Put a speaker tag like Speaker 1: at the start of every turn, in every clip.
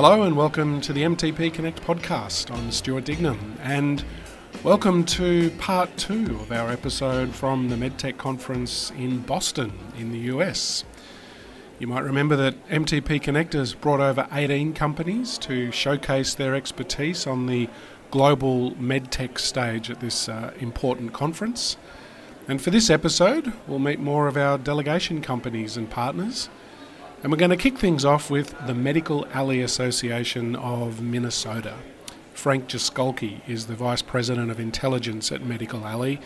Speaker 1: Hello and welcome to the MTP Connect podcast. I'm Stuart Dignam and welcome to part two of our episode from the MedTech conference in Boston in the US. You might remember that MTP Connect has brought over 18 companies to showcase their expertise on the global medtech stage at this uh, important conference. And for this episode, we'll meet more of our delegation companies and partners. And we're going to kick things off with the Medical Alley Association of Minnesota. Frank Jaskulke is the Vice President of Intelligence at Medical Alley.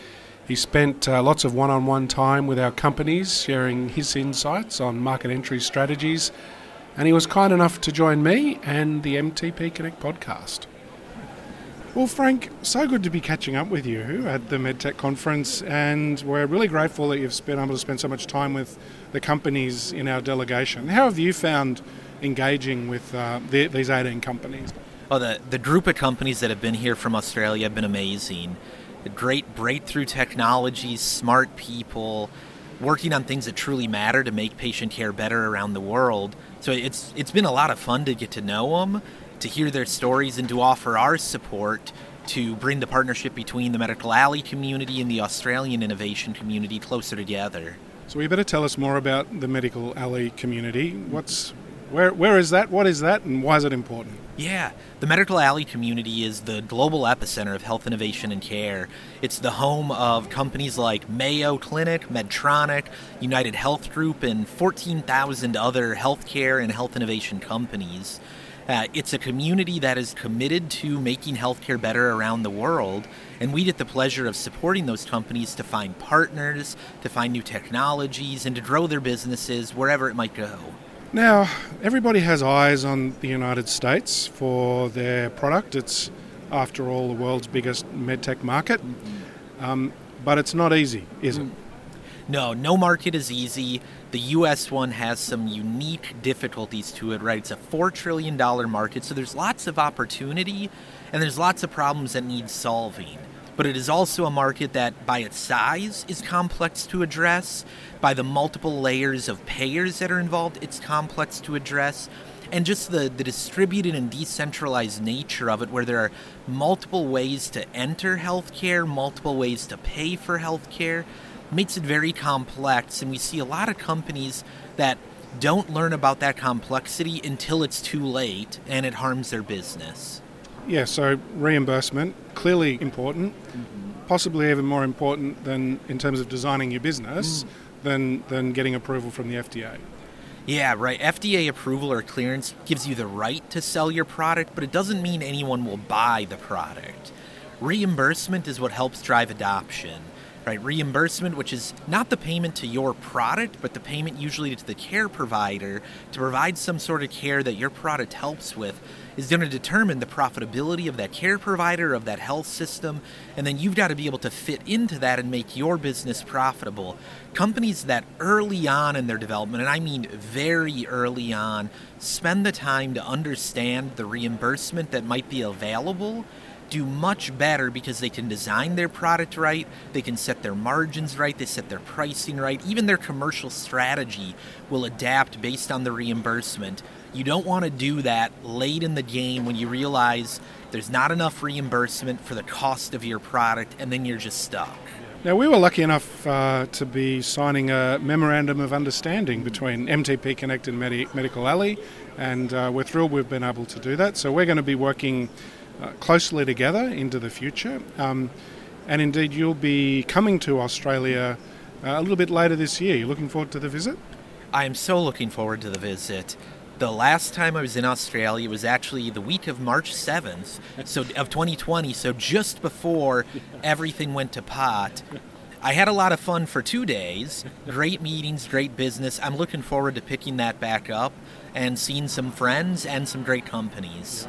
Speaker 1: He spent uh, lots of one on one time with our companies, sharing his insights on market entry strategies, and he was kind enough to join me and the MTP Connect podcast. Well, Frank, so good to be catching up with you at the MedTech conference, and we're really grateful that you've been able to spend so much time with the companies in our delegation. How have you found engaging with uh, the, these 18 companies?
Speaker 2: Oh, the, the group of companies that have been here from Australia have been amazing. Great breakthrough technologies, smart people, working on things that truly matter to make patient care better around the world. So it's it's been a lot of fun to get to know them to hear their stories and to offer our support to bring the partnership between the Medical Alley community and the Australian innovation community closer together.
Speaker 1: So you better tell us more about the Medical Alley community. What's where where is that? What is that and why is it important?
Speaker 2: Yeah, the Medical Alley community is the global epicenter of health innovation and care. It's the home of companies like Mayo Clinic, Medtronic, United Health Group, and 14,000 other healthcare and health innovation companies. Uh, it's a community that is committed to making healthcare better around the world, and we get the pleasure of supporting those companies to find partners, to find new technologies, and to grow their businesses wherever it might go.
Speaker 1: Now, everybody has eyes on the United States for their product. It's, after all, the world's biggest medtech market. Mm-hmm. Um, but it's not easy, is it?
Speaker 2: No, no market is easy. The US one has some unique difficulties to it, right? It's a $4 trillion market, so there's lots of opportunity and there's lots of problems that need solving. But it is also a market that, by its size, is complex to address. By the multiple layers of payers that are involved, it's complex to address and just the, the distributed and decentralized nature of it, where there are multiple ways to enter healthcare, multiple ways to pay for healthcare, makes it very complex. And we see a lot of companies that don't learn about that complexity until it's too late and it harms their business.
Speaker 1: Yeah, so reimbursement, clearly important, mm-hmm. possibly even more important than in terms of designing your business mm. than, than getting approval from the FDA.
Speaker 2: Yeah, right. FDA approval or clearance gives you the right to sell your product, but it doesn't mean anyone will buy the product. Reimbursement is what helps drive adoption right? Reimbursement, which is not the payment to your product, but the payment usually to the care provider to provide some sort of care that your product helps with, is going to determine the profitability of that care provider, of that health system, and then you've got to be able to fit into that and make your business profitable. Companies that early on in their development, and I mean very early on, spend the time to understand the reimbursement that might be available do much better because they can design their product right, they can set their margins right, they set their pricing right, even their commercial strategy will adapt based on the reimbursement. You don't want to do that late in the game when you realize there's not enough reimbursement for the cost of your product and then you're just stuck.
Speaker 1: Now, we were lucky enough uh, to be signing a memorandum of understanding between MTP Connect and Medi- Medical Alley, and uh, we're thrilled we've been able to do that. So, we're going to be working uh, closely together into the future. Um, and indeed, you'll be coming to Australia uh, a little bit later this year. You're looking forward to the visit?
Speaker 2: I am so looking forward to the visit. The last time I was in Australia was actually the week of March 7th, so of 2020, so just before everything went to pot. I had a lot of fun for two days. Great meetings, great business. I'm looking forward to picking that back up and seeing some friends and some great companies.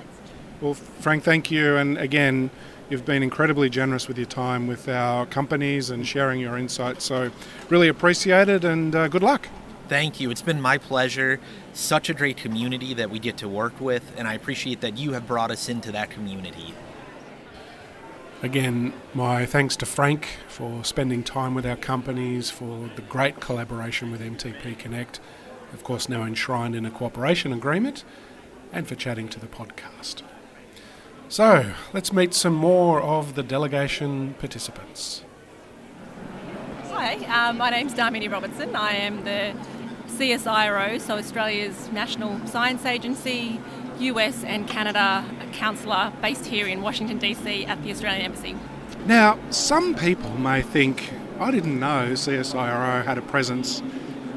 Speaker 1: Well, Frank, thank you. And again, you've been incredibly generous with your time with our companies and sharing your insights. So, really appreciate it and uh, good luck.
Speaker 2: Thank you. It's been my pleasure. Such a great community that we get to work with, and I appreciate that you have brought us into that community.
Speaker 1: Again, my thanks to Frank for spending time with our companies, for the great collaboration with MTP Connect, of course, now enshrined in a cooperation agreement and for chatting to the podcast. So, let's meet some more of the delegation participants.
Speaker 3: Hi, um, my name's Dharmini Robertson. I am the CSIRO, so Australia's National Science Agency, US and Canada counsellor based here in Washington DC at the Australian Embassy.
Speaker 1: Now, some people may think, I didn't know CSIRO had a presence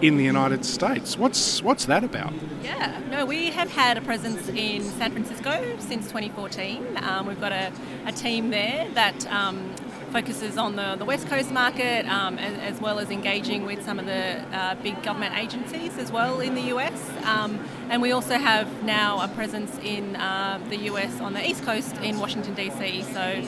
Speaker 1: in the United States. What's what's that about?
Speaker 3: Yeah, no, we have had a presence in San Francisco since 2014. Um, we've got a, a team there that um, focuses on the, the West Coast market um, as, as, well as engaging with some of the uh, big government agencies as well in the US. Um, and we also have now a presence in uh, the US on the East Coast in Washington, D.C. So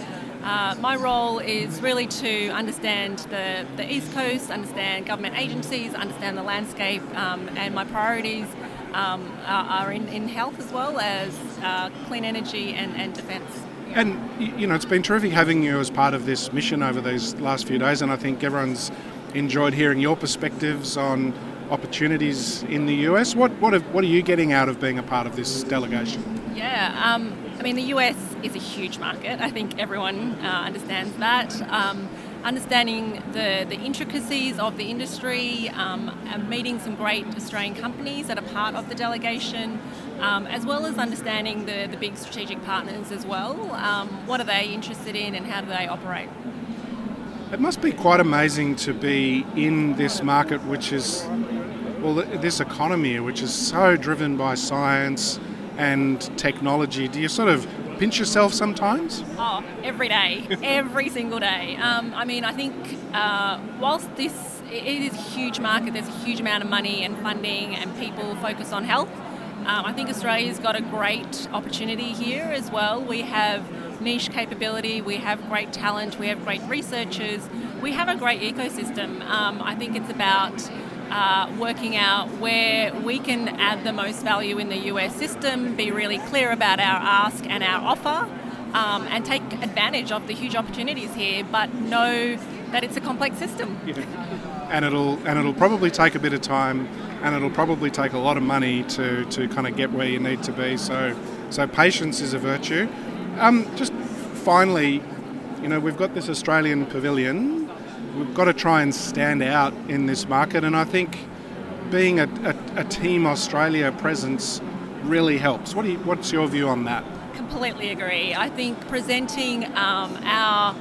Speaker 3: uh, my role is really to understand the, the East Coast, understand government agencies, understand the landscape, um, and my priorities um, are, are in, in, health as well as uh, clean energy and, and defence.
Speaker 1: And you know, it's been terrific having you as part of this mission over these last few days, and I think everyone's enjoyed hearing your perspectives on opportunities in the US. What what have, what are you getting out of being a part of this delegation?
Speaker 3: Yeah, um, I mean, the US is a huge market. I think everyone uh, understands that. Um, understanding the, the intricacies of the industry, um, meeting some great Australian companies that are part of the delegation, um, as well as understanding the, the big strategic partners as well. Um, what are they interested in and how do they operate?
Speaker 1: It must be quite amazing to be in this market, which is, well, this economy, which is so driven by science and technology. Do you sort of pinch yourself sometimes?
Speaker 3: Oh, every day, every single day. Um, I mean, I think uh, whilst this it is a huge market, there's a huge amount of money and funding, and people focus on health. Um, I think Australia's got a great opportunity here as well. We have niche capability, we have great talent, we have great researchers, we have a great ecosystem. Um, I think it's about uh, working out where we can add the most value in the US system, be really clear about our ask and our offer, um, and take advantage of the huge opportunities here, but know that it's a complex system. Yeah.
Speaker 1: And it'll and it'll probably take a bit of time, and it'll probably take a lot of money to, to kind of get where you need to be. So so patience is a virtue. Um, just finally, you know, we've got this Australian pavilion we've got to try and stand out in this market. And I think being a, a, a Team Australia presence really helps. What you, what's your view on that?
Speaker 3: Completely agree. I think presenting um, our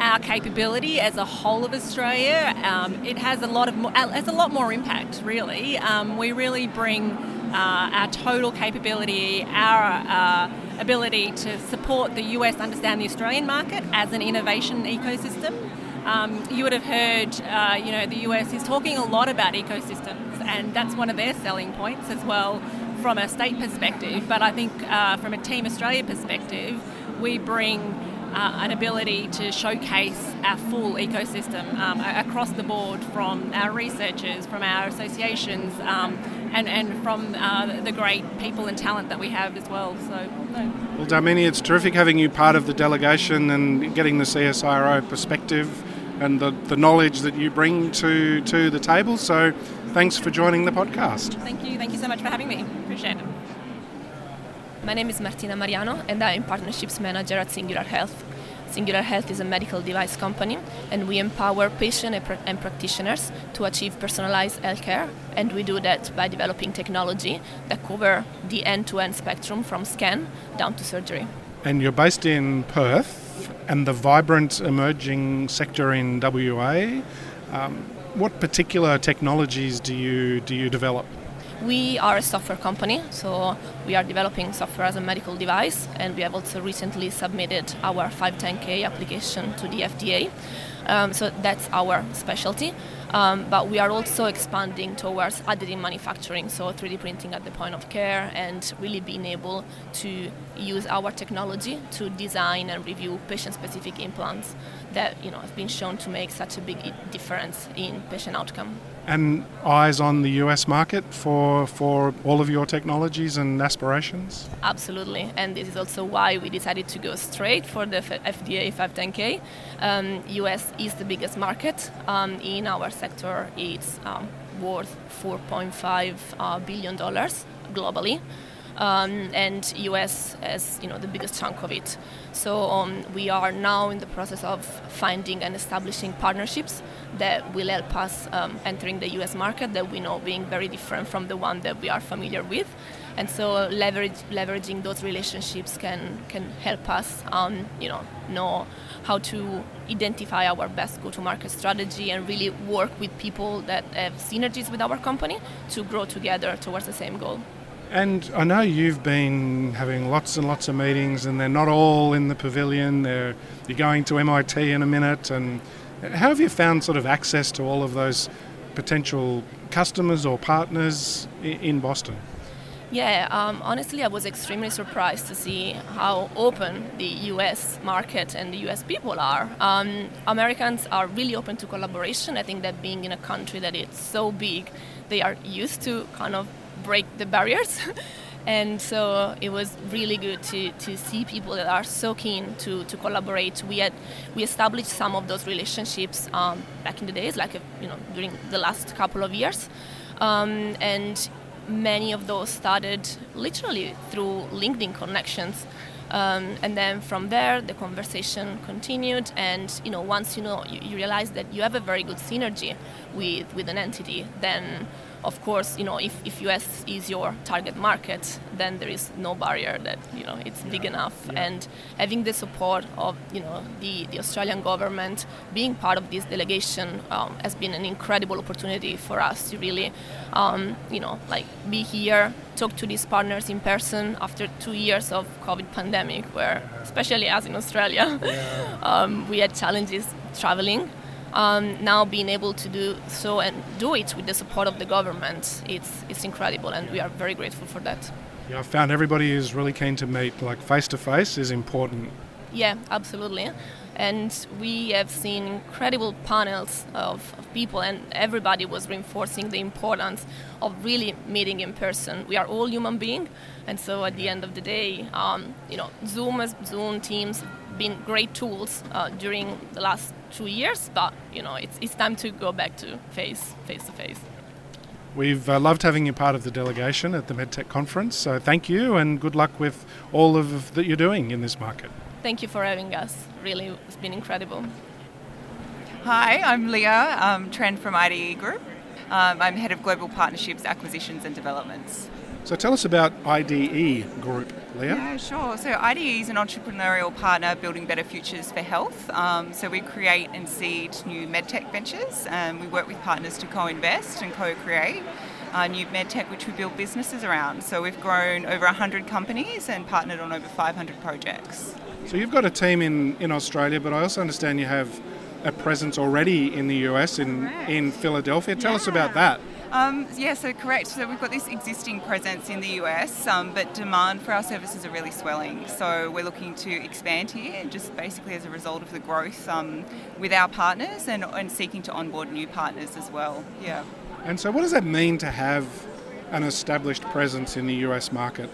Speaker 3: our capability as a whole of Australia, um, it has a lot of more, has a lot more impact. Really, um, we really bring uh, our total capability, our uh, ability to support the US understand the Australian market as an innovation ecosystem. Um, you would have heard, uh, you know, the US is talking a lot about ecosystems, and that's one of their selling points as well from a state perspective. But I think uh, from a Team Australia perspective, we bring uh, an ability to showcase our full ecosystem um, across the board from our researchers, from our associations, um, and, and from uh, the great people and talent that we have as well. So.
Speaker 1: Well, Dharmini, it's terrific having you part of the delegation and getting the CSIRO perspective and the, the knowledge that you bring to, to the table. So thanks for joining the podcast.
Speaker 3: Thank you. Thank you so much for having me. Appreciate it.
Speaker 4: My name is Martina Mariano and I'm Partnerships Manager at Singular Health. Singular Health is a medical device company and we empower patients and practitioners to achieve personalized healthcare and we do that by developing technology that cover the end-to-end spectrum from scan down to surgery.
Speaker 1: And you're based in Perth and the vibrant emerging sector in WA. Um, what particular technologies do you do you develop?
Speaker 4: We are a software company, so we are developing software as a medical device, and we have also recently submitted our 510k application to the FDA. Um, so that's our specialty. Um, but we are also expanding towards additive manufacturing, so 3D printing at the point of care, and really being able to use our technology to design and review patient-specific implants that you know have been shown to make such a big difference in patient outcome.
Speaker 1: And eyes on the US market for for all of your technologies and aspirations.
Speaker 4: Absolutely, and this is also why we decided to go straight for the FDA 510K. Um, US is the biggest market um, in our sector. It's um, worth 4.5 uh, billion dollars globally. Um, and US as you know the biggest chunk of it. So um, we are now in the process of finding and establishing partnerships that will help us um, entering the US market that we know being very different from the one that we are familiar with. And so leverage, leveraging those relationships can, can help us um, you know, know how to identify our best go-to-market strategy and really work with people that have synergies with our company to grow together towards the same goal.
Speaker 1: And I know you've been having lots and lots of meetings, and they're not all in the pavilion. They're, you're going to MIT in a minute. And how have you found sort of access to all of those potential customers or partners in Boston?
Speaker 4: Yeah, um, honestly, I was extremely surprised to see how open the US market and the US people are. Um, Americans are really open to collaboration. I think that being in a country that is so big, they are used to kind of break the barriers. and so it was really good to, to see people that are so keen to, to collaborate. We had we established some of those relationships um, back in the days, like you know during the last couple of years, um, and many of those started literally through LinkedIn connections. Um, and then from there, the conversation continued. And you know, once you know, you, you realize that you have a very good synergy with with an entity, then of course, you know, if, if US is your target market, then there is no barrier that, you know, it's big enough. Yeah. And having the support of, you know, the, the Australian government being part of this delegation um, has been an incredible opportunity for us to really, um, you know, like be here, talk to these partners in person after two years of COVID pandemic, where, especially as in Australia, yeah. um, we had challenges traveling um, now being able to do so and do it with the support of the government, it's, it's incredible, and we are very grateful for that.
Speaker 1: Yeah, I found everybody is really keen to meet, like face to face is important.
Speaker 4: Yeah, absolutely. And we have seen incredible panels of, of, people, and everybody was reinforcing the importance of really meeting in person. We are all human beings, and so at the end of the day, um, you know, Zoom, Zoom, Teams, been great tools uh, during the last two years, but you know it's, it's time to go back to face face to face.
Speaker 1: We've uh, loved having you part of the delegation at the MedTech conference, so thank you and good luck with all of that you're doing in this market.
Speaker 4: Thank you for having us. Really, it's been incredible.
Speaker 5: Hi, I'm Leah um, Trend from IDE Group. Um, I'm head of global partnerships, acquisitions, and developments.
Speaker 1: So tell us about IDE Group, Leah.
Speaker 5: Yeah, sure. So IDE is an entrepreneurial partner building better futures for health. Um, so we create and seed new medtech ventures. Um, we work with partners to co-invest and co-create uh, new medtech, which we build businesses around. So we've grown over 100 companies and partnered on over 500 projects.
Speaker 1: So you've got a team in, in Australia, but I also understand you have a presence already in the US, in, in Philadelphia. Tell yeah. us about that.
Speaker 5: Um, yeah, so correct. So we've got this existing presence in the US, um, but demand for our services are really swelling. So we're looking to expand here, just basically as a result of the growth um, with our partners and, and seeking to onboard new partners as well. Yeah.
Speaker 1: And so, what does that mean to have an established presence in the US market?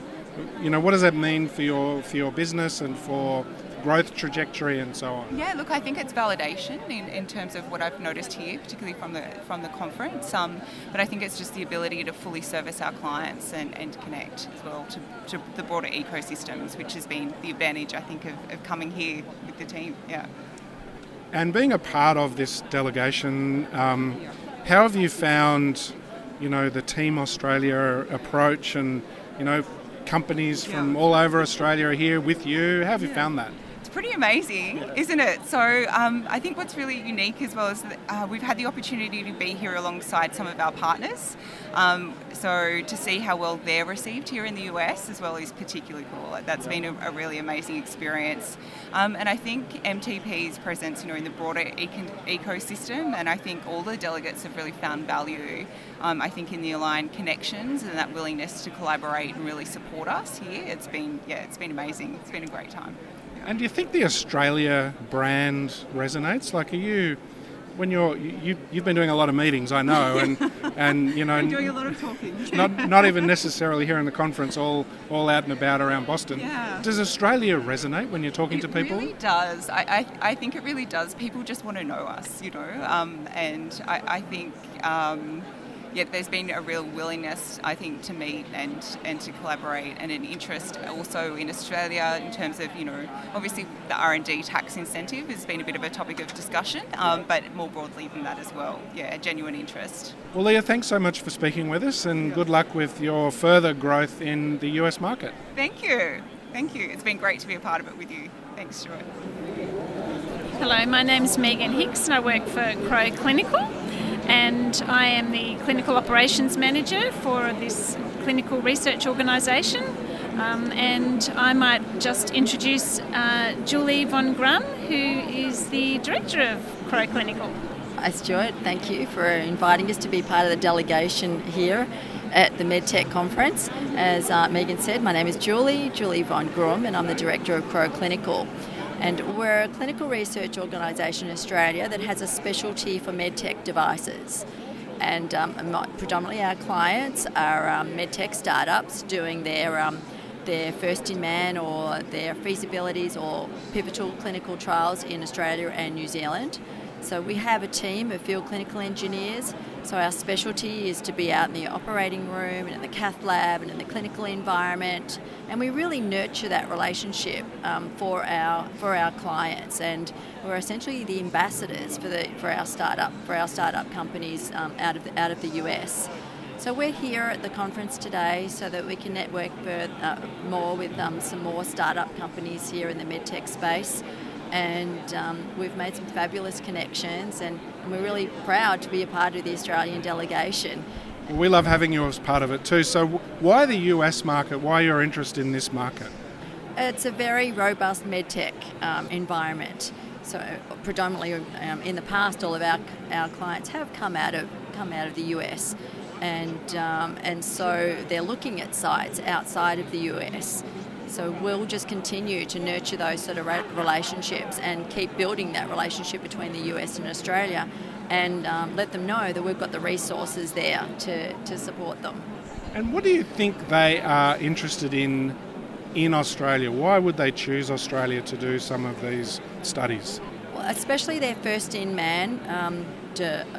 Speaker 1: You know, what does that mean for your for your business and for growth trajectory and so on?
Speaker 5: Yeah, look, I think it's validation in, in terms of what I've noticed here, particularly from the from the conference. Um, but I think it's just the ability to fully service our clients and, and connect as well to, to the broader ecosystems, which has been the advantage I think of, of coming here with the team. Yeah.
Speaker 1: And being a part of this delegation, um, how have you found, you know, the Team Australia approach and, you know, companies from all over Australia are here with you? How have you found that?
Speaker 5: Pretty amazing, isn't it? So um, I think what's really unique as well is that uh, we've had the opportunity to be here alongside some of our partners. Um, so to see how well they're received here in the US as well is particularly cool. That's been a, a really amazing experience. Um, and I think MTP's presence, you know, in the broader eco- ecosystem, and I think all the delegates have really found value. Um, I think in the aligned connections and that willingness to collaborate and really support us here. It's been yeah, it's been amazing. It's been a great time.
Speaker 1: And do you think the Australia brand resonates? Like, are you when you're you, you've been doing a lot of meetings, I know, and and you know,
Speaker 5: doing a lot of talking.
Speaker 1: not not even necessarily here in the conference, all all out and about around Boston.
Speaker 5: Yeah.
Speaker 1: Does Australia resonate when you're talking
Speaker 5: it
Speaker 1: to people?
Speaker 5: It really does. I, I, I think it really does. People just want to know us, you know, um, and I, I think. Um, yet there's been a real willingness, I think, to meet and, and to collaborate, and an interest also in Australia in terms of, you know, obviously the R&D tax incentive has been a bit of a topic of discussion, um, but more broadly than that as well. Yeah, a genuine interest.
Speaker 1: Well, Leah, thanks so much for speaking with us, and good luck with your further growth in the US market.
Speaker 5: Thank you. Thank you. It's been great to be a part of it with you. Thanks, Stuart.
Speaker 6: Hello, my name is Megan Hicks and I work for Crow Clinical and I am the Clinical Operations Manager for this clinical research organisation. Um, and I might just introduce uh, Julie von Grom, who is the Director of Crow Clinical.
Speaker 7: Hi Stuart, thank you for inviting us to be part of the delegation here at the MedTech conference. As uh, Megan said, my name is Julie, Julie von Grom, and I'm the Director of Crow Clinical. And we're a clinical research organisation in Australia that has a specialty for medtech devices. And um, predominantly our clients are um, medtech startups doing their um, their first in man or their feasibilities or pivotal clinical trials in Australia and New Zealand. So we have a team of field clinical engineers. So our specialty is to be out in the operating room and in the cath lab and in the clinical environment, and we really nurture that relationship um, for our for our clients. And we're essentially the ambassadors for the for our startup for our startup companies um, out of the, out of the US. So we're here at the conference today so that we can network for, uh, more with um, some more startup companies here in the medtech space and um, we've made some fabulous connections and, and, we're really proud to be a part of the Australian delegation.
Speaker 1: we love having you as part of it too. So why the US market? Why your interest in this market?
Speaker 7: It's a very robust medtech um, environment. So predominantly um, in the past, all of our, our clients have come out of come out of the US, and um, and so they're looking at sites outside of the US. So we'll just continue to nurture those sort of relationships and keep building that relationship between the US and Australia and um, let them know that we've got the resources there to, to support them.
Speaker 1: And what do you think they are interested in in Australia? Why would they choose Australia to do some of these studies?
Speaker 7: Well, especially their first in man um,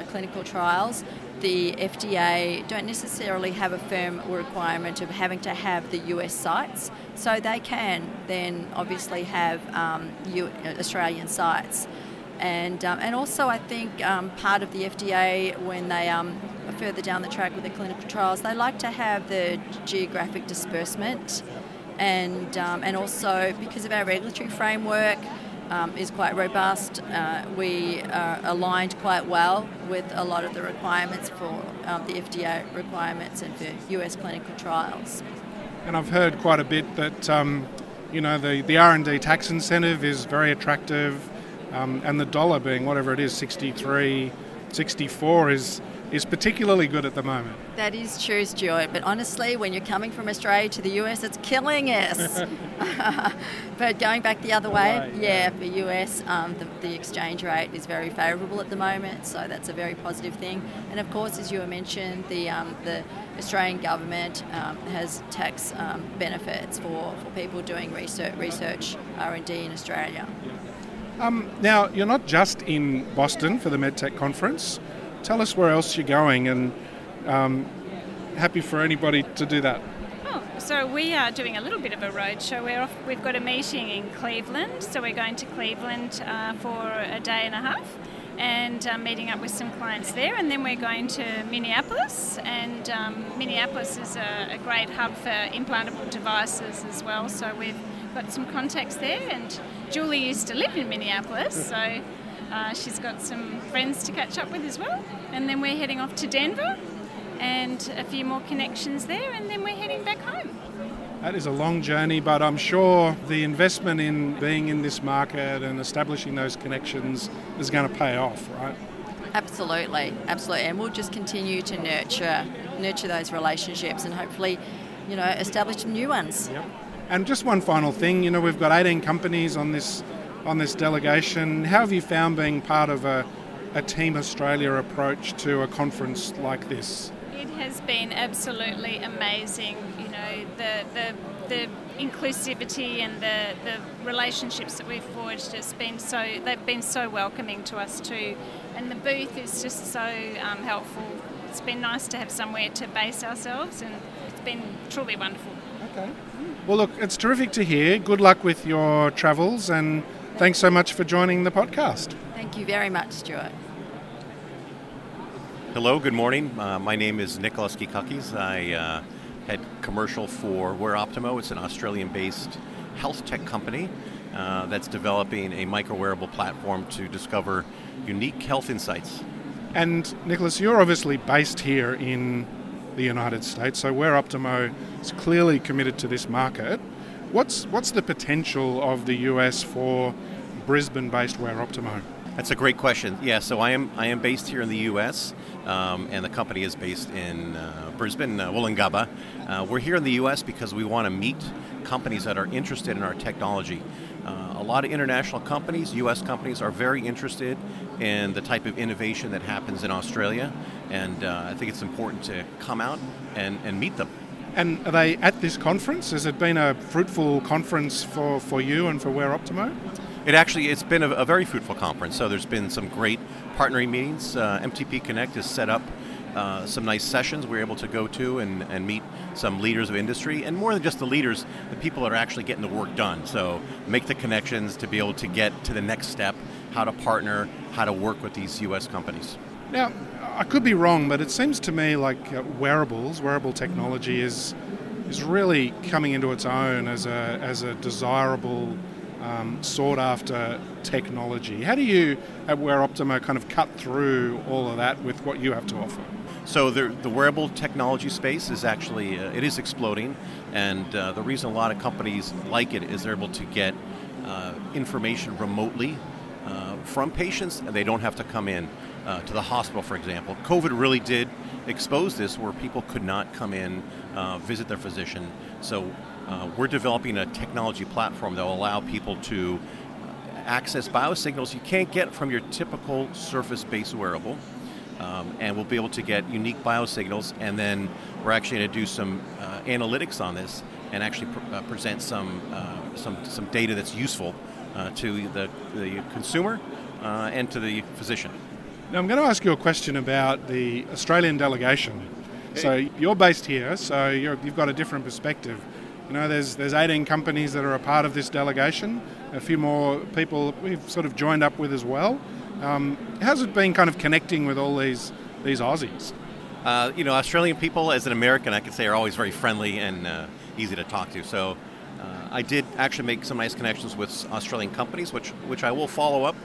Speaker 7: clinical trials the FDA don't necessarily have a firm requirement of having to have the US sites, so they can then obviously have um, Australian sites. And, um, and also, I think um, part of the FDA, when they um, are further down the track with the clinical trials, they like to have the geographic disbursement. And, um, and also, because of our regulatory framework, um, is quite robust. Uh, we are aligned quite well with a lot of the requirements for um, the FDA requirements and for US clinical trials.
Speaker 1: And I've heard quite a bit that um, you know the, the R&D tax incentive is very attractive, um, and the dollar being whatever it is, 63, 64 is is particularly good at the moment.
Speaker 7: That is true, Stuart. But honestly, when you're coming from Australia to the US, it's killing us. but going back the other way, right, yeah, yeah, for US, um, the, the, exchange rate is very favourable at the moment, so that's a very positive thing. And of course, as you mentioned, the um, the Australian government um, has tax um, benefits for, for people doing research, research R&D in Australia.
Speaker 1: Um, now, you're not just in Boston for the MedTech conference. Tell us where else you're going, and um, happy for anybody to do that.
Speaker 6: Oh, so we are doing a little bit of a roadshow. We're off. We've got a meeting in Cleveland, so we're going to Cleveland uh, for a day and a half and uh, meeting up with some clients there. And then we're going to Minneapolis, and um, Minneapolis is a, a, great hub for implantable devices as well. So we've got some contacts there, and Julie used to live in Minneapolis, so uh, she's got some friends to catch up with as well. And then we're heading off to Denver and a few more connections there, and then we're heading back home.
Speaker 1: That is a long journey, but I'm sure the investment in being in this market and establishing those connections is going to pay off, right?
Speaker 7: Absolutely, absolutely, and we'll just continue to nurture nurture those relationships and hopefully, you know, establish new ones.
Speaker 1: Yep. And just one final thing, you know, we've got 18 companies on this on this delegation. How have you found being part of a, a Team Australia approach to a conference like this?
Speaker 6: It has been absolutely amazing. You know, the the, the inclusivity and the, the relationships that we've forged it's been so they've been so welcoming to us too, and the booth is just so um, helpful it's been nice to have somewhere to base ourselves, and it's been truly wonderful.
Speaker 1: Okay. Well, look, it's terrific to hear. Good luck with your travels, and thanks so much for joining the podcast.
Speaker 7: Thank you very much, Stuart.
Speaker 8: Hello, good morning. Uh, my name is Nicolas Gikakis. I uh, head commercial for WearOptimo. It's an Australian based health tech company uh, that's developing a micro wearable platform to discover unique health insights.
Speaker 1: And Nicolas, you're obviously based here in the United States, so WearOptimo is clearly committed to this market. What's what's the potential of the US for Brisbane-based WearOptimo?
Speaker 8: That's a great question. Yeah, so I am I am based here in the U.S. Um, and the company is based in uh, Brisbane, uh, Woolloongabba. Uh, we're here in the U.S. because we want to meet companies that are interested in our technology. Uh, a lot of international companies, U.S. companies, are very interested in the type of innovation that happens in Australia, and uh, I think it's important to come out and, and meet them.
Speaker 1: And are they at this conference? Has it been a fruitful conference for, for you and for WearOptimo?
Speaker 8: It actually it's been a, a, very fruitful conference. So there's been some great partnering meetings. Uh, MTP Connect has set up uh, some nice sessions we're able to go to and, and meet some leaders of industry, and more than just the leaders, the people that are actually getting the work done. So make the connections to be able to get to the next step, how to partner, how to work with these U.S. companies.
Speaker 1: Now, I could be wrong, but it seems to me like uh, wearables, wearable technology is is really coming into its own as a as a desirable um, sought after technology. How do you at WearOptimo kind of cut through all of that with what you have to offer?
Speaker 8: So the, the wearable technology space is actually uh, it is exploding, and uh, the reason a lot of companies like it is they're able to get uh, information remotely uh, from patients, and they don't have to come in uh, to the hospital, for example. COVID really did expose this, where people could not come in, uh, visit their physician. So uh, we're developing a technology platform that will allow people to access biosignals you can't get from your typical surface-based wearable. Um, and we'll be able to get unique biosignals, and then we're actually going to do some uh, analytics on this and actually pr- uh, present some, uh, some, some data that's useful to the, the consumer and to the physician.
Speaker 1: Now, I'm going to ask you a question about the Australian delegation. So, you're based here, so you have got a different perspective. You know, there's there's 18 companies that are a part of this delegation. A few more people we've sort of joined up with as well. Um, how's it been, kind of connecting with all these these Aussies?
Speaker 8: Uh, you know, Australian people, as an American, I can say, are always very friendly and uh, easy to talk to. So, uh, I did actually make some nice connections with Australian companies, which which I will follow up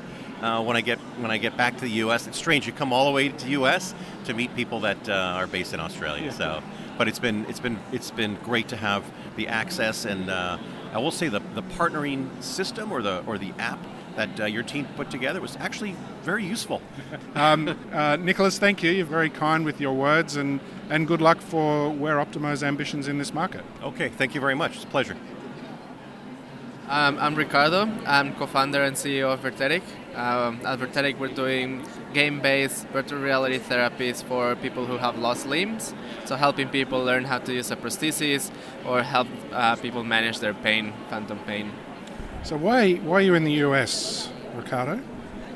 Speaker 8: uh, when I get when I get back to the U.S. It's strange you come all the way to the U.S. to meet people that uh, are based in Australia. Yeah. So, but it's been it's been it's been great to have the access and uh, I will say the, the partnering system or the or the app that uh, your team put together was actually very useful.
Speaker 1: um, uh, Nicolas, thank you. You're very kind with your words and, and good luck for WearOptimo's ambitions in this market.
Speaker 8: Okay, thank you very much. It's a pleasure.
Speaker 9: Um, I'm Ricardo. I'm co-founder and CEO of Virtetic. Um, at Virtetic, we're doing game-based virtual reality therapies for people who have lost limbs. So helping people learn how to use a prosthesis or help uh, people manage their pain, phantom pain.
Speaker 1: So why why are you in the US, Ricardo?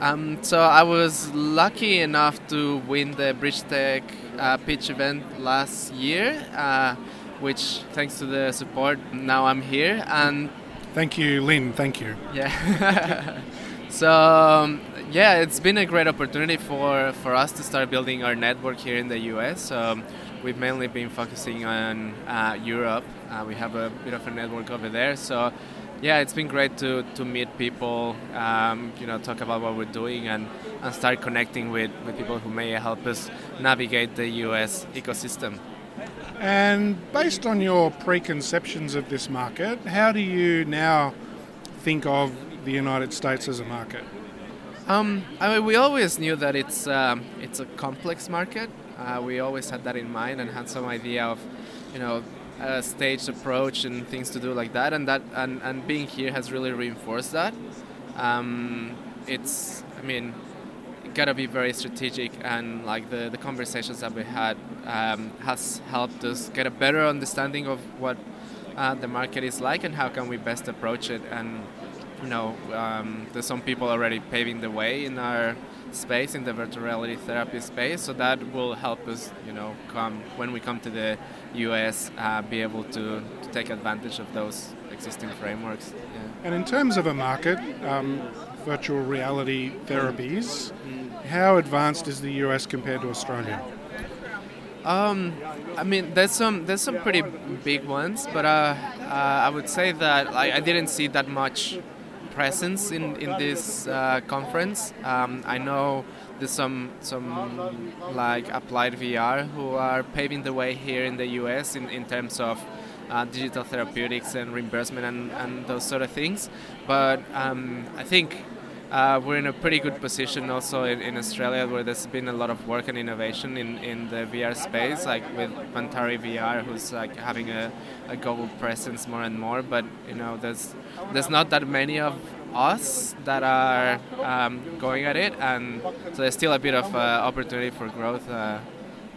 Speaker 9: Um, so I was lucky enough to win the BridgeTech uh, pitch event last year, uh, which thanks to the support, now I'm here and
Speaker 1: Thank you, Lynn. Thank you.
Speaker 9: Yeah. so um, yeah, it's been a great opportunity for for us to start building our network here in the U.S. Um, we've mainly been focusing on uh, Europe. Uh, we have a bit of a network over there. So yeah, it's been great to, to meet people, um, you know, talk about what we're doing and, and start connecting with, with people who may help us navigate the US ecosystem.
Speaker 1: And based on your preconceptions of this market, how do you now think of the United States as a market?
Speaker 9: Um, I mean, we always knew that it's um, it's a complex market. Uh, we always had that in mind and had some idea of, you know, a staged approach and things to do like that. And that and, and being here has really reinforced that. Um, it's, I mean, gotta be very strategic and like the, the conversations that we had um, has helped us get a better understanding of what uh, the market is like and how can we best approach it and you know, um, there's some people already paving the way in our space in the virtual reality therapy space. So that will help us, you know, come when we come to the US, uh, be able to, to, take advantage of those existing frameworks. Yeah.
Speaker 1: And in terms of a market, um, virtual reality therapies, how advanced is the US compared to Australia?
Speaker 9: Um, I mean, there's some there's some pretty big ones, but uh, uh, I would say that like, I didn't see that much presence in in this uh, conference. Um, I know there's some some like AppliedVR who are paving the way here in the U.S. in, in terms of uh, digital therapeutics and reimbursement and, and those sort of things. But um, I think uh, we're in a pretty good position also in, in, Australia where there's been a lot of work and innovation in, in the VR space, like with Pantari VR, who's like having a, a global presence more and more. But you know, there's there's not that many of us that are um, going at it, and so there's still a bit of uh, opportunity for growth, uh,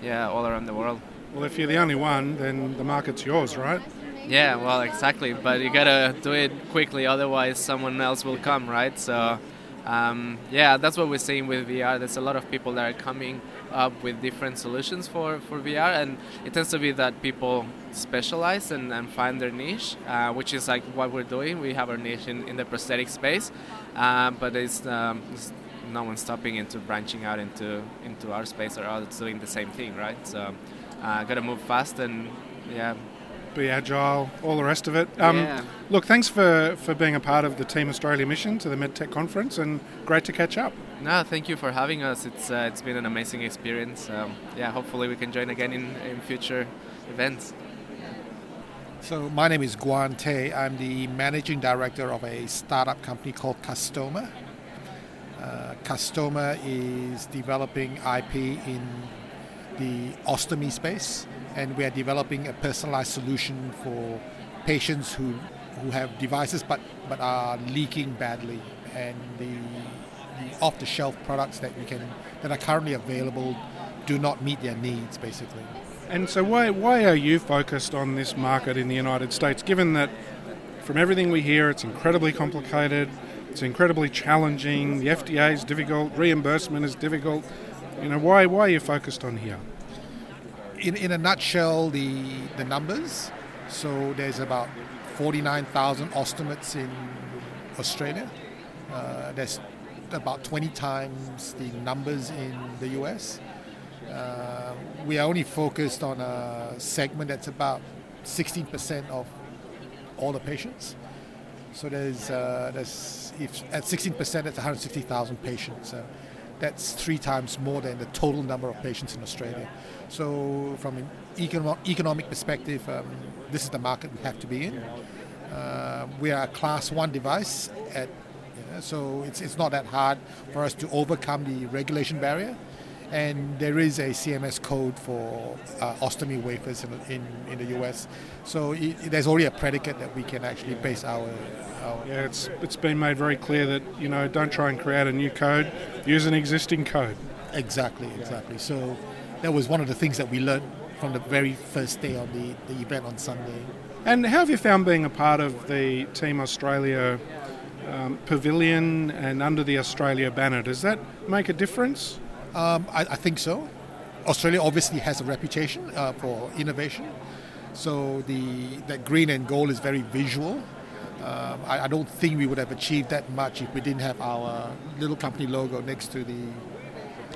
Speaker 9: yeah, all around the world.
Speaker 1: Well, if you're the only one, then the market's yours, right?
Speaker 9: Yeah, well, exactly. But you gotta do it quickly, otherwise someone else will come, right? So um, yeah, that's what we're seeing with VR. There's a lot of people that are coming up with different solutions for, for VR, and it tends to be that people specialize and, and find their niche, uh, which is like what we're doing. We have our niche in, in the prosthetic space, uh, but it's, um, it's, no one stopping into branching out into into our space or others doing the same thing, right? So, uh, gotta move fast and yeah,
Speaker 1: be agile, all the rest of it. Um,
Speaker 9: yeah.
Speaker 1: Look, thanks for, for being a part of the Team Australia mission to the MedTech conference and great to catch up.
Speaker 9: No, thank you for having us. It's, uh, it's been an amazing experience. Um, yeah, hopefully we can join again in, in future events.
Speaker 10: So, my name is Guan Tay. I'm the managing director of a startup company called Customa. Uh, Customa is developing IP in the ostomy space and we are developing a personalized solution for patients who who have devices but but are leaking badly. And the, the off-the-shelf products that we can that are currently available do not meet their needs basically.
Speaker 1: And so why why are you focused on this market in the United States given that from everything we hear it's incredibly complicated it's incredibly challenging the FDA is difficult reimbursement is difficult? You know why why are you focused on here
Speaker 10: in, in a nutshell, the, the numbers. So there's about 49,000 ostomates in Australia. Uh, there's about 20 times the numbers in the US. Uh, we are only focused on a segment that's about 16% of all the patients. So there's, uh, there's if at 16%, that's 160,000 patients. That's three times more than the total number of patients in Australia. So, from an economic perspective, um, this is the market we have to be in. Uh, we are a class one device, at, you know, so it's, it's not that hard for us to overcome the regulation barrier. And there is a CMS code for uh, ostomy wafers in, in, in the US. So it, there's already a predicate that we can actually base our, our.
Speaker 1: Yeah, it's, it's been made very clear that, you know, don't try and create a new code, use an existing code.
Speaker 10: Exactly, exactly. So that was one of the things that we learned from the very first day of the, the event on Sunday.
Speaker 1: And how have you found being a part of the Team Australia um, pavilion and under the Australia banner? Does that make a difference?
Speaker 10: Um, I, I, think so. Australia obviously has a reputation uh, for innovation, so the that green and gold is very visual. Um, I, I, don't think we would have achieved that much if we didn't have our little company logo next to the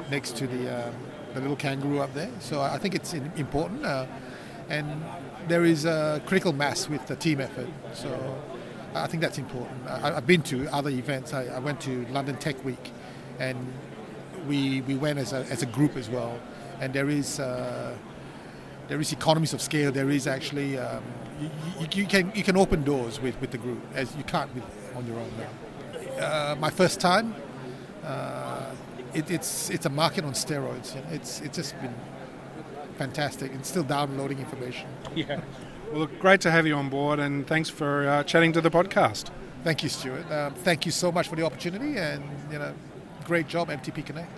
Speaker 10: next to the um, the little kangaroo up there. So I think it's important, uh, and there is a critical mass with the team effort. So I think that's important. I, have been to other events. I, I, went to London Tech Week, and we we went as a as a group as well. And there is uh, there is economies of scale. There is actually um, you, you, you, can you can open doors with, with the group as you can't with, on your own. Uh, my first time. Uh, it, it's it's a market on steroids. It's it's just been fantastic. It's still downloading information.
Speaker 1: Yeah. Well, look, great to have you on board, and thanks for uh, chatting to the podcast.
Speaker 10: Thank you, Stuart. Um, thank you so much for the opportunity, and you know, great job, MTP Connect.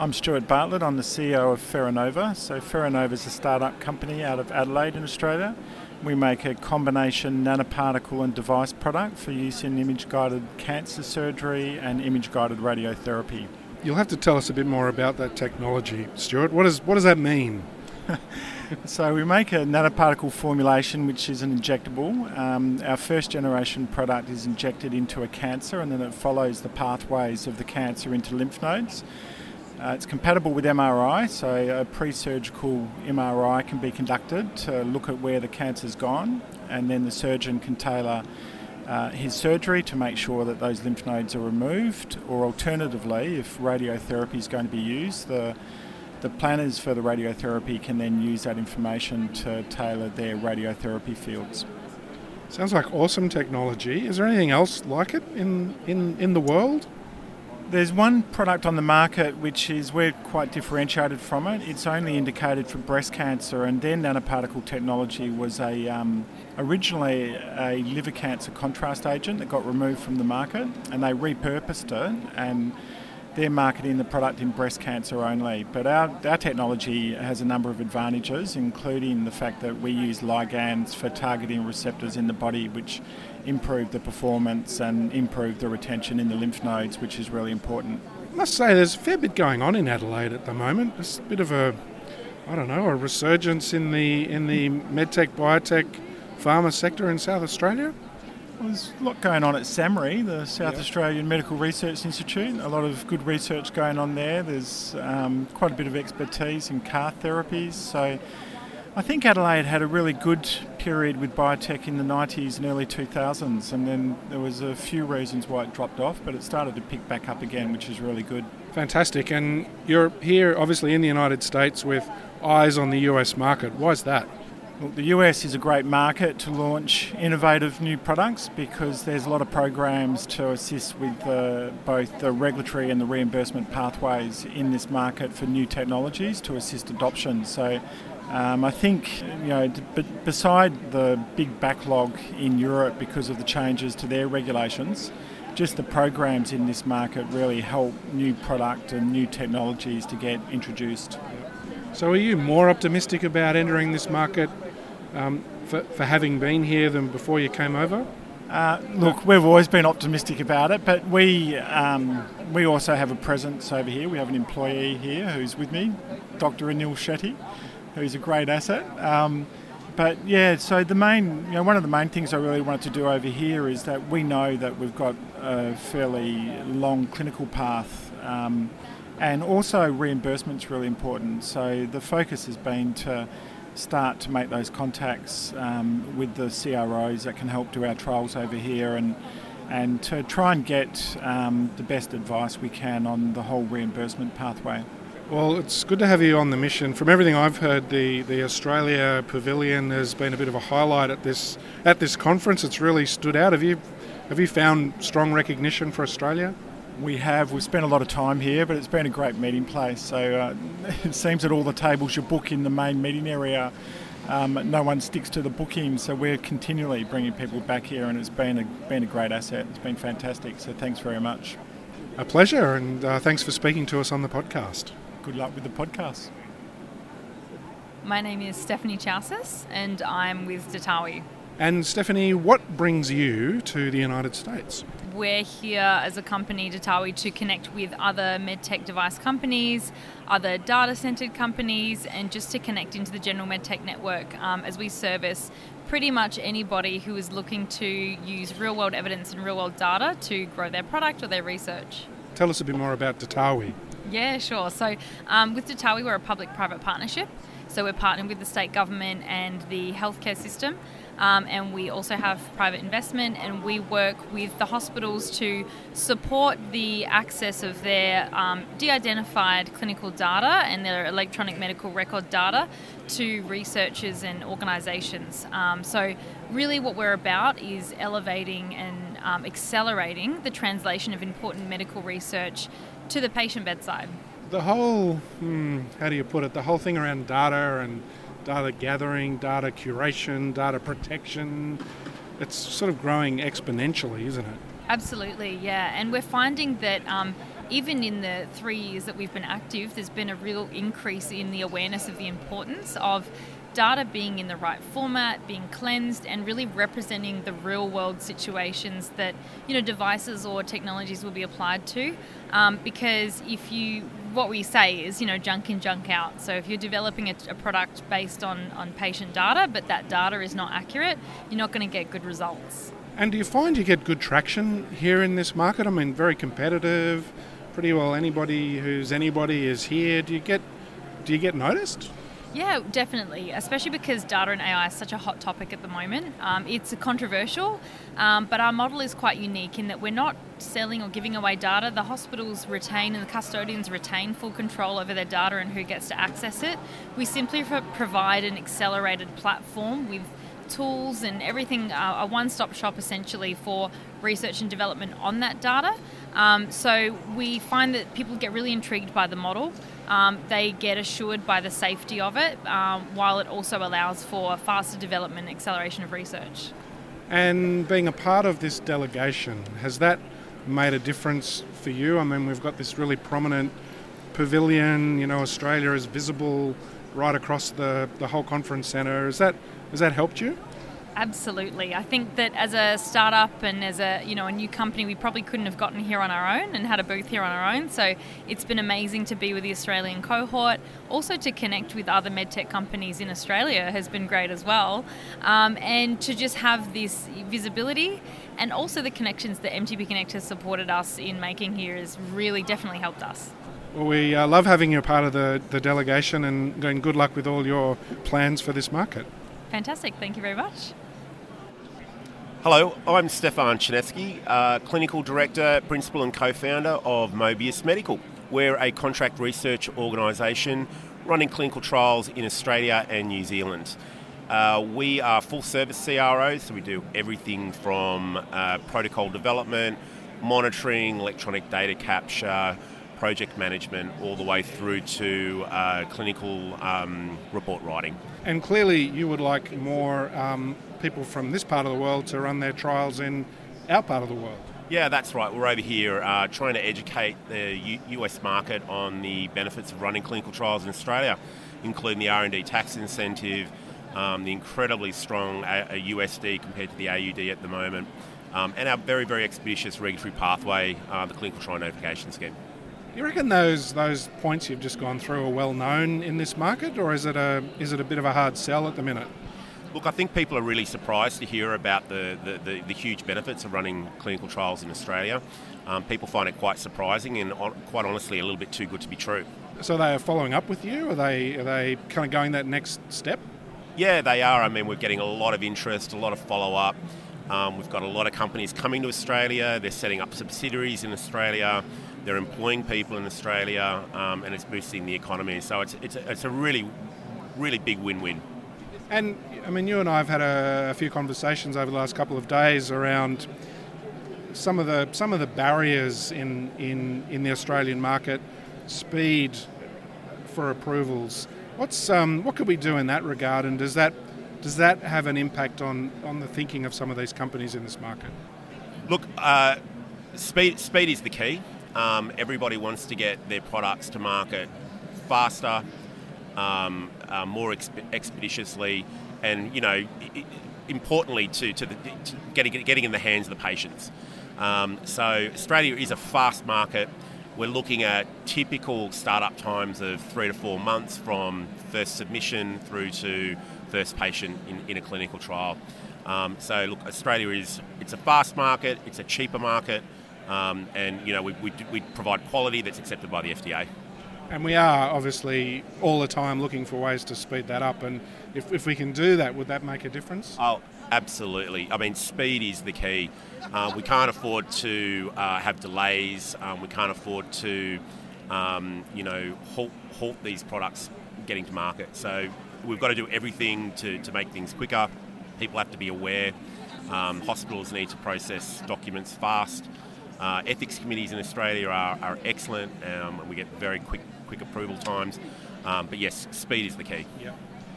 Speaker 11: I'm Stewart Bartlett. I'm the CEO of Ferranova. So Ferranova is a startup company out of Adelaide in Australia. We make a combination nanoparticle and device product for use in image guided cancer surgery and image guided radiotherapy.
Speaker 1: You'll have to tell us a bit more about that technology, Stewart. What, is, what does that mean?
Speaker 11: so we make a nanoparticle formulation which is an injectable. Um, our first generation product is injected into a cancer and then it follows the pathways of the cancer into lymph nodes. Uh, it's compatible with MRI, so a pre surgical MRI can be conducted to look at where the cancer's gone, and then the surgeon can tailor uh, his surgery to make sure that those lymph nodes are removed, or alternatively, if radiotherapy is going to be used, the the planners for the radiotherapy can then use that information to tailor their radiotherapy fields.
Speaker 1: Sounds like awesome technology. Is there anything else like it in, in, in the world?
Speaker 11: There's one product on the market which is we're quite differentiated from it. It's only indicated for breast cancer, and their nanoparticle technology was a um, originally a liver cancer contrast agent that got removed from the market, and they repurposed it and they're marketing the product in breast cancer only. But our, our technology has a number of advantages, including the fact that we use ligands for targeting receptors in the body, which improve the performance and improve the retention in the lymph nodes, which is really important.
Speaker 1: I must say, there's a fair bit going on in Adelaide at the moment. It's a bit of a, I don't know, a resurgence in the in the medtech, biotech, pharma sector in South Australia.
Speaker 11: Well, there's a lot going on at SAHMRI, the South yeah. Australian Medical Research Institute. A lot of good research going on there. There's um, quite a bit of expertise in CAR therapies. So I think Adelaide had a really good period with biotech in the 90s and early 2000s, and then there was a few reasons why it dropped off, but it started to pick back up again, which is really good.
Speaker 1: Fantastic. And you're here, obviously, in the United States with eyes on the US market. Why is that?
Speaker 11: Well, the US is a great market to launch innovative new products because there's a lot of programs to assist with uh, both the regulatory and the reimbursement pathways in this market for new technologies to assist adoption. So um, I think, you know, but beside the big backlog in Europe because of the changes to their regulations, just the programs in this market really help new product and new technologies to get introduced.
Speaker 1: So, are you more optimistic about entering this market um, for, for having been here than before you came over?
Speaker 11: Uh, look, we've always been optimistic about it, but we um, we also have a presence over here. We have an employee here who's with me, Dr. Anil Shetty, who's a great asset. Um, but yeah, so the main, you know, one of the main things I really wanted to do over here is that we know that we've got a fairly long clinical path. Um, and also reimbursement's really important. So the focus has been to start to make those contacts um, with the CROs that can help do our trials over here and and to try and get um, the best advice we can on the whole reimbursement pathway.
Speaker 1: Well, it's good to have you on the mission. From everything I've heard, the, the Australia Pavilion has been a bit of a highlight at this at this conference. It's really stood out. Have you have you found strong recognition for Australia?
Speaker 11: We have. We've spent a lot of time here, but it's been a great meeting place. So uh, it seems that all the tables you book in the main meeting area, um, no one sticks to the booking. So we're continually bringing people back here, and it's been a been a great asset. It's been fantastic. So thanks very much.
Speaker 1: A pleasure, and uh, thanks for speaking to us on the podcast.
Speaker 11: Good luck with the podcast.
Speaker 12: My name is Stephanie Chausis, and I'm with Datarwe.
Speaker 1: And Stephanie, what brings you to the United States?
Speaker 12: We're here as a company, Datarwe, to connect with other medtech device companies, other data centered companies, and just to connect into the general medtech network um, as we service pretty much anybody who is looking to use real world evidence and real world data to grow their product or their research.
Speaker 1: Tell us a bit more about Datarwe.
Speaker 12: Yeah, sure. So, um, with Datarwe, we're a public private partnership. So, we're partnering with the state government and the healthcare system. Um, and we also have private investment, and we work with the hospitals to support the access of their um, de identified clinical data and their electronic medical record data to researchers and organisations. Um, so, really, what we're about is elevating and um, accelerating the translation of important medical research to the patient bedside.
Speaker 1: The whole, hmm, how do you put it, the whole thing around data and data gathering, data curation, data protection. It's sort of growing exponentially, isn't it?
Speaker 12: Absolutely, yeah. And we're finding that um, even in the three years that we've been active, there's been a real increase in the awareness of the importance of data being in the right format, being cleansed, and really representing the real world situations that you know devices or technologies will be applied to. Um, because if you, what we say is you know junk in, junk out. So if you're developing a, a product based on on patient data, but that data is not accurate, you're not going to get good results.
Speaker 1: And do you find you get good traction here in this market? I mean, very competitive. Pretty well anybody who's anybody is here. Do you get do you get noticed?
Speaker 12: Yeah, definitely, especially because data and AI is such a hot topic at the moment. Um, it's controversial, um, but our model is quite unique in that we're not selling or giving away data. The hospitals retain and the custodians retain full control over their data and who gets to access it. We simply provide an accelerated platform with tools and everything, uh, a one stop shop essentially for research and development on that data. Um, so we find that people get really intrigued by the model. Um, they get assured by the safety of it, um, while it also allows for faster development acceleration of research.
Speaker 1: And being a part of this delegation, has that made a difference for you? I mean, we've got this really prominent pavilion, you know, Australia is visible right across the, the whole conference centre. Has that, has that helped you?
Speaker 12: Absolutely. I think that as a startup and as a you know a new company, we probably couldn't have gotten here on our own and had a booth here on our own. So it's been amazing to be with the Australian cohort. Also to connect with other medtech companies in Australia has been great as well, um, and to just have this visibility and also the connections that MTP Connect has supported us in making here has really definitely helped us.
Speaker 1: Well, we uh, love having you a part of the, the delegation and going good luck with all your plans for this market.
Speaker 12: Fantastic. Thank you very much.
Speaker 13: Hello, I'm Stefan Czyniewski, uh, Clinical Director, Principal and Co-Founder of Mobius Medical. We're a contract research organisation running clinical trials in Australia and New Zealand. Uh, we are full service CROs, so we do everything from uh, protocol development, monitoring, electronic data capture, project management, all the way through to uh, clinical um, report writing.
Speaker 1: And clearly, you would like more um, people from this part of the world to run their trials in our part of the world.
Speaker 13: Yeah, that's right. We're over here uh, trying to educate the U- US market on the benefits of running clinical trials in Australia, including the R&D tax incentive, um, the incredibly strong a- a USD compared to the AUD at the moment, um, and our very, very expeditious regulatory pathway, uh, the clinical trial notification scheme.
Speaker 1: You reckon those those points you've just gone through are well known in this market, or is it a is it a bit of a hard sell at the minute?
Speaker 13: Look, I think people are really surprised to hear about the, the, the, the huge benefits of running clinical trials in Australia. Um, people find it quite surprising and, quite honestly, a little bit too good to be true.
Speaker 1: So they are following up with you? Are they are they kind of going that next step?
Speaker 13: Yeah, they are. I mean, we're getting a lot of interest, a lot of follow up. Um, we've got a lot of companies coming to Australia. They're setting up subsidiaries in Australia. They're employing people in Australia, um, and it's boosting the economy. So it's it's a, it's a really, really big win-win.
Speaker 1: And I mean, you and I have had a, a few conversations over the last couple of days around some of the some of the barriers in in, in the Australian market, speed for approvals. What's um, what could we do in that regard, and does that does that have an impact on, on the thinking of some of these companies in this market?
Speaker 13: Look, uh, speed speed is the key. Um, everybody wants to get their products to market faster, um, uh, more exp- expeditiously, and you know, importantly to, to, the, to getting getting in the hands of the patients. Um, so Australia is a fast market. We're looking at typical startup times of three to four months from first submission through to first patient in, in a clinical trial. Um, so look, Australia is it's a fast market, it's a cheaper market, um, and you know we, we, we provide quality that's accepted by the FDA.
Speaker 1: And we are obviously all the time looking for ways to speed that up. And if, if we can do that, would that make a difference?
Speaker 13: Oh, absolutely. I mean, speed is the key. Uh, we can't afford to uh, have delays. Um, we can't afford to, um, you know, halt, halt these products getting to market. So we've got to do everything to, to make things quicker. People have to be aware. Um, hospitals need to process documents fast. Uh, ethics committees in Australia are, are excellent, um, and we get very quick quick approval times. Um, but yes, speed is the key.
Speaker 1: Yeah.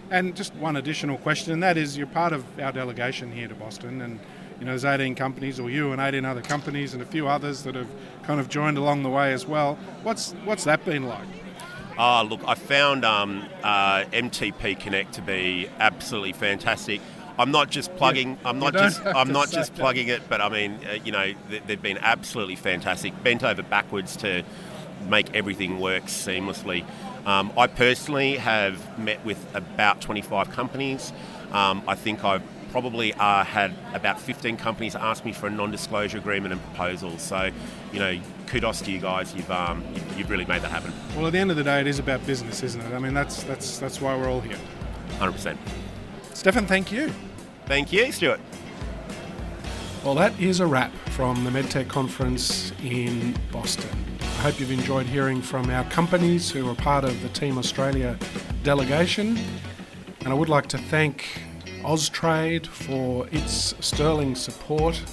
Speaker 1: And just one additional question, and that is you're part of our delegation here to Boston, and you know there's 18 companies, or you and 18 other companies, and a few others that have kind of joined along the way as well. What's what's that been like?
Speaker 13: Oh, look, I found um, uh, MTP Connect to be absolutely fantastic. I'm not just plugging. I'm not just. I'm not just
Speaker 1: that.
Speaker 13: plugging it, but I mean, uh, you know, th- they've been absolutely fantastic. Bent over backwards to make everything work seamlessly. Um, I personally have met with about 25 companies. Um, I think I've probably uh, had about 15 companies ask me for a non-disclosure agreement and proposals. So, you know, kudos to you guys. You've um, you've, you've really made that happen.
Speaker 1: Well, at the end of the day, it is about business, isn't it? I mean, that's that's that's why we're all here.
Speaker 13: 100%.
Speaker 1: Stefan, thank you.
Speaker 13: Thank you, Stuart.
Speaker 1: Well, that is a wrap from the MedTech conference in Boston. I hope you've enjoyed hearing from our companies who are part of the Team Australia delegation. And I would like to thank Austrade for its sterling support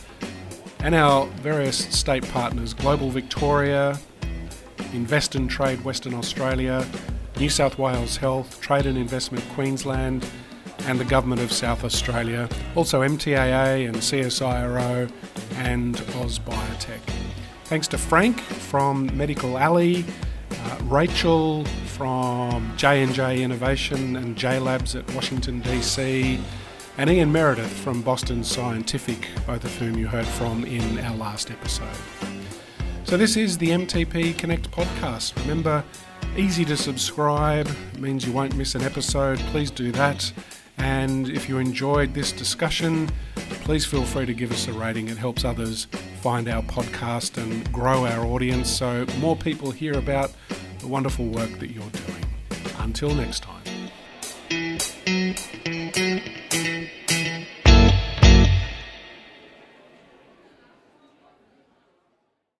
Speaker 1: and our various state partners Global Victoria, Invest and Trade Western Australia, New South Wales Health, Trade and Investment Queensland, and the Government of South Australia, also MTAA and CSIRO and AusBiotech. Thanks to Frank from Medical Alley, uh, Rachel from J&J Innovation and JLABS at Washington DC, and Ian Meredith from Boston Scientific, both of whom you heard from in our last episode. So this is the MTP Connect podcast. Remember, easy to subscribe, it means you won't miss an episode. Please do that. And if you enjoyed this discussion, please feel free to give us a rating. It helps others find our podcast and grow our audience so more people hear about the wonderful work that you're doing. Until next time.